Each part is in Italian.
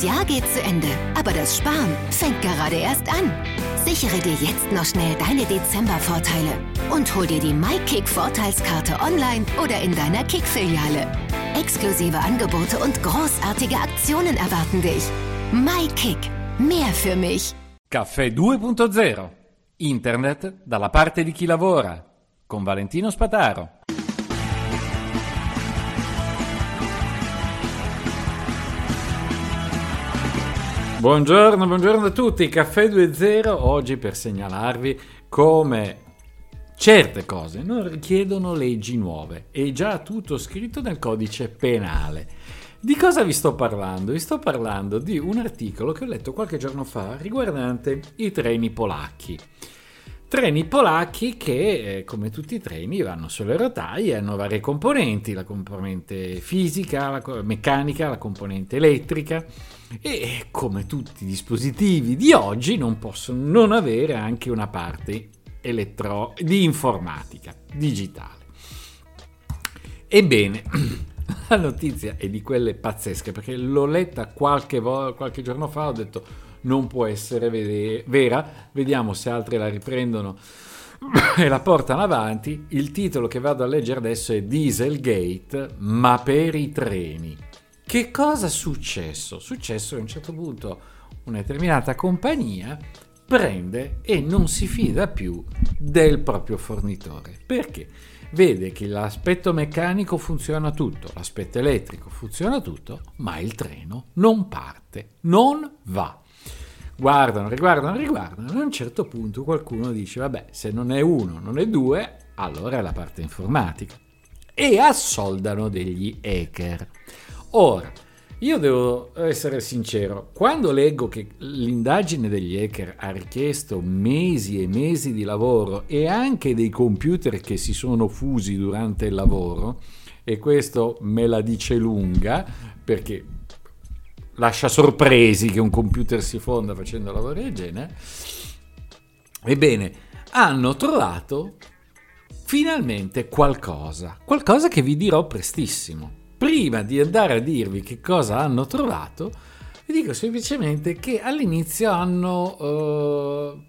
Das Jahr geht zu Ende, aber das Sparen fängt gerade erst an. Sichere dir jetzt noch schnell deine Dezember-Vorteile und hol dir die MyKick-Vorteilskarte online oder in deiner Kick-Filiale. Exklusive Angebote und großartige Aktionen erwarten dich. MyKick, mehr für mich. Caffè 2.0 Internet dalla parte di chi lavora con Valentino Spataro. Buongiorno, buongiorno a tutti, Caffè 2.0 oggi per segnalarvi come certe cose non richiedono leggi nuove, è già tutto scritto nel codice penale. Di cosa vi sto parlando? Vi sto parlando di un articolo che ho letto qualche giorno fa riguardante i treni polacchi. Treni polacchi che, eh, come tutti i treni, vanno sulle rotaie, hanno varie componenti, la componente fisica, la meccanica, la componente elettrica e come tutti i dispositivi di oggi non possono non avere anche una parte elettro- di informatica digitale. Ebbene, la notizia è di quelle pazzesche perché l'ho letta qualche, vo- qualche giorno fa, ho detto non può essere vede- vera, vediamo se altri la riprendono e la portano avanti. Il titolo che vado a leggere adesso è Dieselgate, ma per i treni. Che cosa è successo? Successo che a un certo punto una determinata compagnia prende e non si fida più del proprio fornitore. Perché? Vede che l'aspetto meccanico funziona tutto, l'aspetto elettrico funziona tutto, ma il treno non parte, non va guardano, riguardano, riguardano, a un certo punto qualcuno dice, vabbè, se non è uno, non è due, allora è la parte informatica. E assoldano degli hacker. Ora, io devo essere sincero, quando leggo che l'indagine degli hacker ha richiesto mesi e mesi di lavoro e anche dei computer che si sono fusi durante il lavoro, e questo me la dice lunga, perché lascia sorpresi che un computer si fonda facendo lavori del genere. Ebbene, hanno trovato finalmente qualcosa, qualcosa che vi dirò prestissimo. Prima di andare a dirvi che cosa hanno trovato, vi dico semplicemente che all'inizio hanno, uh,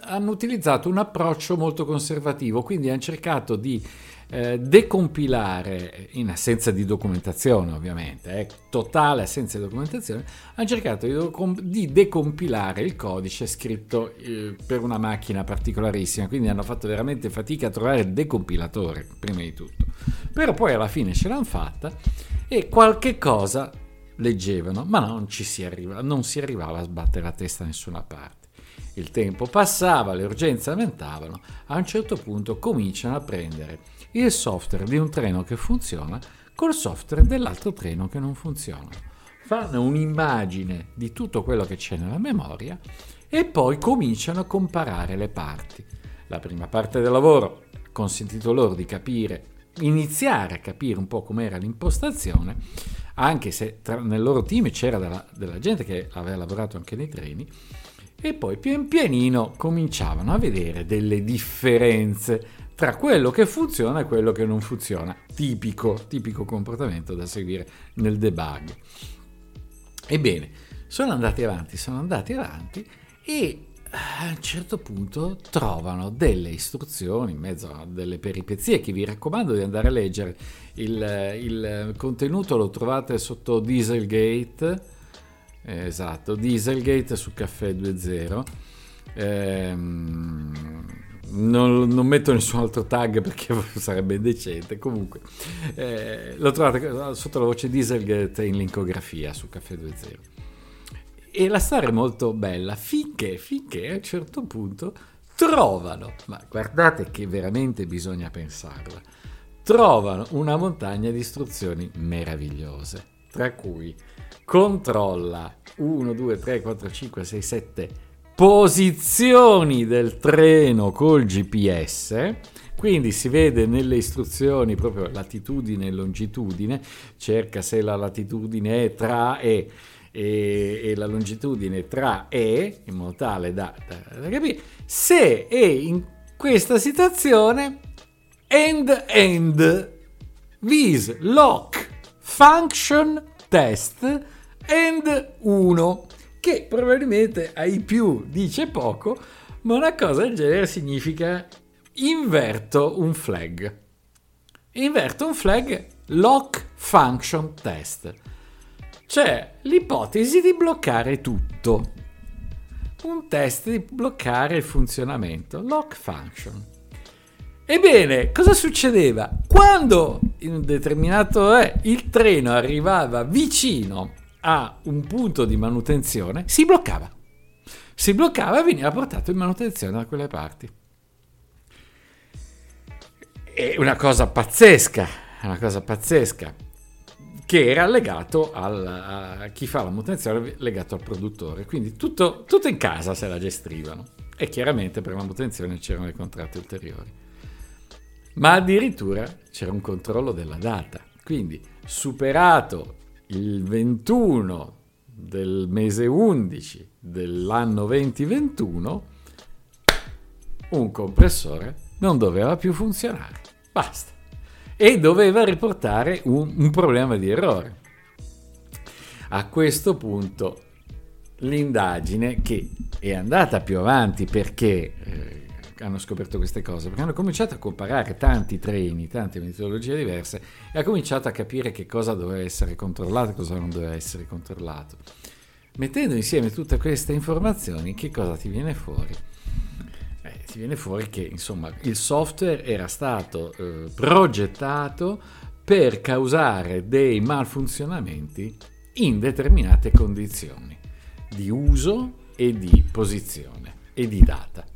hanno utilizzato un approccio molto conservativo, quindi hanno cercato di eh, decompilare, in assenza di documentazione ovviamente, eh, totale assenza di documentazione, hanno cercato di, doc- di decompilare il codice scritto eh, per una macchina particolarissima, quindi hanno fatto veramente fatica a trovare il decompilatore, prima di tutto. Però poi alla fine ce l'hanno fatta e qualche cosa leggevano, ma non, ci si, arriva, non si arrivava a sbattere la testa da nessuna parte. Il tempo passava, le urgenze aumentavano, a un certo punto cominciano a prendere il software di un treno che funziona col software dell'altro treno che non funziona. Fanno un'immagine di tutto quello che c'è nella memoria e poi cominciano a comparare le parti. La prima parte del lavoro ha consentito loro di capire, iniziare a capire un po' com'era l'impostazione, anche se tra, nel loro team c'era della, della gente che aveva lavorato anche nei treni, e poi pian pianino cominciavano a vedere delle differenze tra quello che funziona e quello che non funziona. Tipico, tipico comportamento da seguire nel debug. Ebbene, sono andati avanti, sono andati avanti e a un certo punto trovano delle istruzioni in mezzo a delle peripezie che vi raccomando di andare a leggere. Il, il contenuto lo trovate sotto Dieselgate, eh, esatto, Dieselgate su Caffè 2.0. Ehm, non, non, metto nessun altro tag perché sarebbe indecente. Comunque, eh, l'ho trovata sotto la voce Dieselgate in linkografia su Caffè 2.0. E la storia è molto bella finché, finché a un certo punto trovano, ma guardate che veramente bisogna pensarla, trovano una montagna di istruzioni meravigliose, tra cui controlla 1, 2, 3, 4, 5, 6, 7 posizioni del treno col GPS. Quindi si vede nelle istruzioni proprio latitudine e longitudine, cerca se la latitudine è tra E e, e la longitudine tra E, in modo tale da, da, da capire, se è in questa situazione end end vis lock function test and 1, che probabilmente ai più dice poco, ma una cosa del genere significa inverto un flag. Inverto un flag lock function test. C'è l'ipotesi di bloccare tutto. Un test di bloccare il funzionamento, lock function. Ebbene, cosa succedeva? Quando in un determinato eh, il treno arrivava vicino a un punto di manutenzione, si bloccava. Si bloccava e veniva portato in manutenzione da quelle parti. È una cosa pazzesca, una cosa pazzesca, che era legato al, a chi fa la manutenzione, legato al produttore. Quindi tutto, tutto in casa se la gestivano. E chiaramente per la manutenzione c'erano i contratti ulteriori. Ma addirittura c'era un controllo della data. Quindi superato il 21 del mese 11 dell'anno 2021, un compressore non doveva più funzionare. Basta. E doveva riportare un, un problema di errore. A questo punto l'indagine che è andata più avanti perché eh, hanno scoperto queste cose, perché hanno cominciato a comparare tanti treni, tante metodologie diverse e ha cominciato a capire che cosa doveva essere controllato e cosa non doveva essere controllato. Mettendo insieme tutte queste informazioni, che cosa ti viene fuori? Eh, ti viene fuori che insomma il software era stato eh, progettato per causare dei malfunzionamenti in determinate condizioni di uso e di posizione e di data.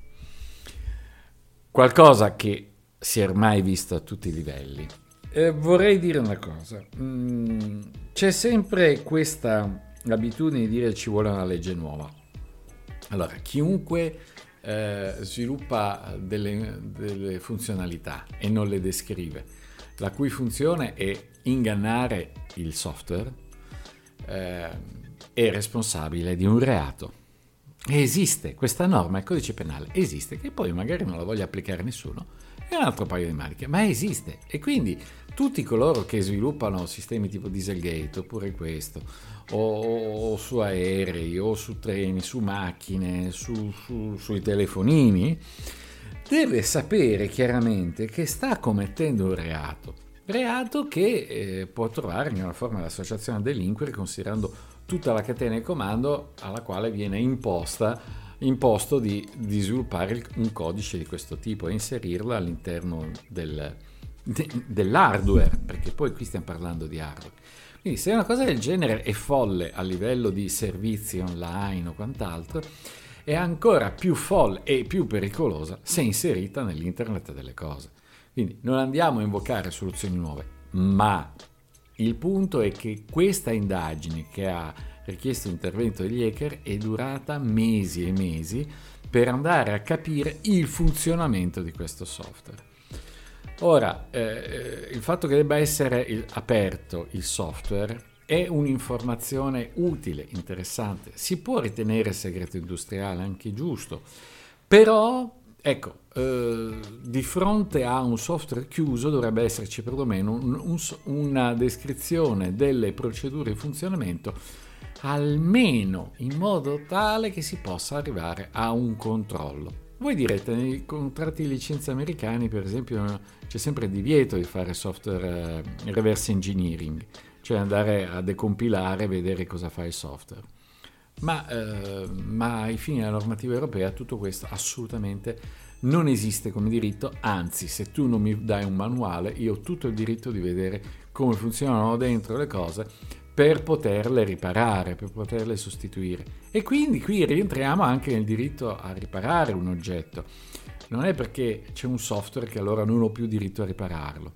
Qualcosa che si è ormai visto a tutti i livelli. Eh, vorrei dire una cosa, mm, c'è sempre questa abitudine di dire ci vuole una legge nuova. Allora, chiunque eh, sviluppa delle, delle funzionalità e non le descrive, la cui funzione è ingannare il software, eh, è responsabile di un reato. Esiste questa norma, il codice penale esiste, che poi magari non la voglia applicare nessuno, è un altro paio di maniche, ma esiste. E quindi tutti coloro che sviluppano sistemi tipo Dieselgate, oppure questo, o, o su aerei, o su treni, su macchine, su, su, sui telefonini, deve sapere chiaramente che sta commettendo un reato. Reato che eh, può trovare nella forma di associazione a delinquere considerando tutta la catena di comando alla quale viene imposta, imposto di, di sviluppare un codice di questo tipo e inserirlo all'interno del, de, dell'hardware, perché poi qui stiamo parlando di hardware. Quindi se una cosa del genere è folle a livello di servizi online o quant'altro, è ancora più folle e più pericolosa se inserita nell'internet delle cose. Quindi non andiamo a invocare soluzioni nuove, ma il punto è che questa indagine che ha richiesto l'intervento degli hacker è durata mesi e mesi per andare a capire il funzionamento di questo software. Ora, eh, il fatto che debba essere il, aperto il software è un'informazione utile, interessante, si può ritenere segreto industriale, anche giusto, però Ecco, eh, di fronte a un software chiuso dovrebbe esserci perlomeno un, un, una descrizione delle procedure di funzionamento, almeno in modo tale che si possa arrivare a un controllo. Voi direte, nei contratti di licenza americani, per esempio, c'è sempre il divieto di fare software eh, reverse engineering, cioè andare a decompilare e vedere cosa fa il software. Ma, eh, ma ai fini della normativa europea tutto questo assolutamente non esiste come diritto, anzi se tu non mi dai un manuale io ho tutto il diritto di vedere come funzionano dentro le cose per poterle riparare, per poterle sostituire. E quindi qui rientriamo anche nel diritto a riparare un oggetto. Non è perché c'è un software che allora non ho più diritto a ripararlo.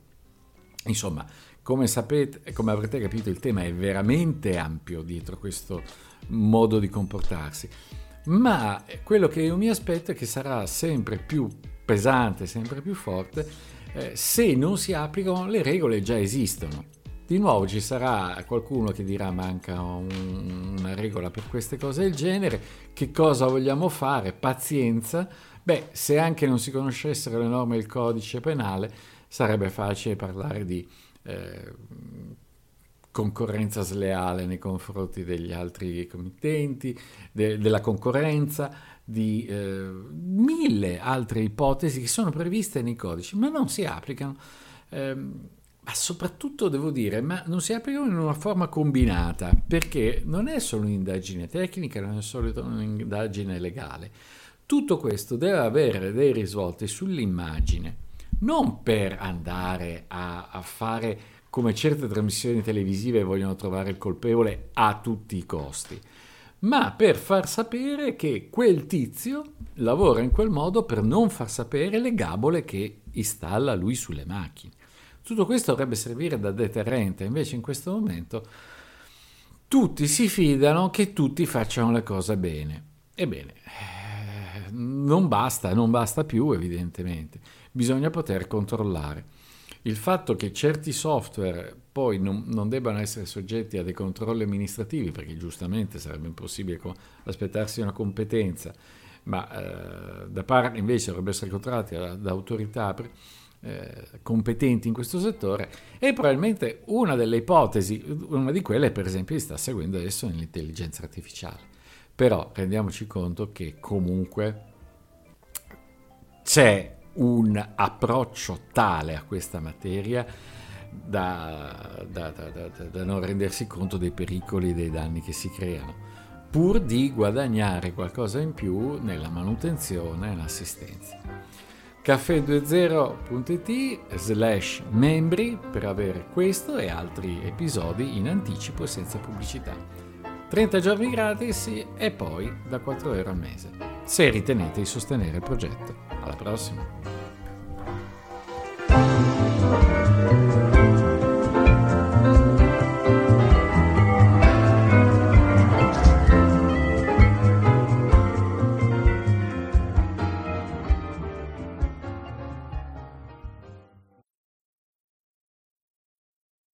Insomma, come sapete, come avrete capito, il tema è veramente ampio dietro questo modo di comportarsi. Ma quello che io mi aspetto è che sarà sempre più pesante, sempre più forte, eh, se non si applicano le regole già esistono. Di nuovo ci sarà qualcuno che dirà manca un, una regola per queste cose del genere, che cosa vogliamo fare? Pazienza. Beh, se anche non si conoscessero le norme del codice penale, sarebbe facile parlare di eh, concorrenza sleale nei confronti degli altri committenti, de, della concorrenza, di eh, mille altre ipotesi che sono previste nei codici, ma non si applicano. Eh, ma soprattutto devo dire, ma non si applicano in una forma combinata, perché non è solo un'indagine tecnica, non è solo un'indagine legale. Tutto questo deve avere dei risvolti sull'immagine, non per andare a, a fare come certe trasmissioni televisive vogliono trovare il colpevole a tutti i costi, ma per far sapere che quel tizio lavora in quel modo per non far sapere le gabole che installa lui sulle macchine. Tutto questo dovrebbe servire da deterrente, invece in questo momento tutti si fidano che tutti facciano le cose bene. Ebbene, eh, non basta, non basta più evidentemente, bisogna poter controllare. Il fatto che certi software poi non, non, debbano essere soggetti a dei controlli amministrativi, perché giustamente sarebbe impossibile aspettarsi una competenza, ma eh, da parte invece dovrebbero essere controllati da, da autorità eh, competenti in questo settore e probabilmente una delle ipotesi, una di quelle per esempio si sta seguendo adesso nell'intelligenza artificiale. Però rendiamoci conto che comunque c'è un approccio tale a questa materia da, da, da, da, non rendersi conto dei pericoli e dei danni che si creano, pur di guadagnare qualcosa in più nella manutenzione e nell'assistenza caffè20.it slash membri per avere questo e altri episodi in anticipo e senza pubblicità. 30 giorni gratis e poi da 4 euro al mese, se ritenete di sostenere il progetto. Alla prossima!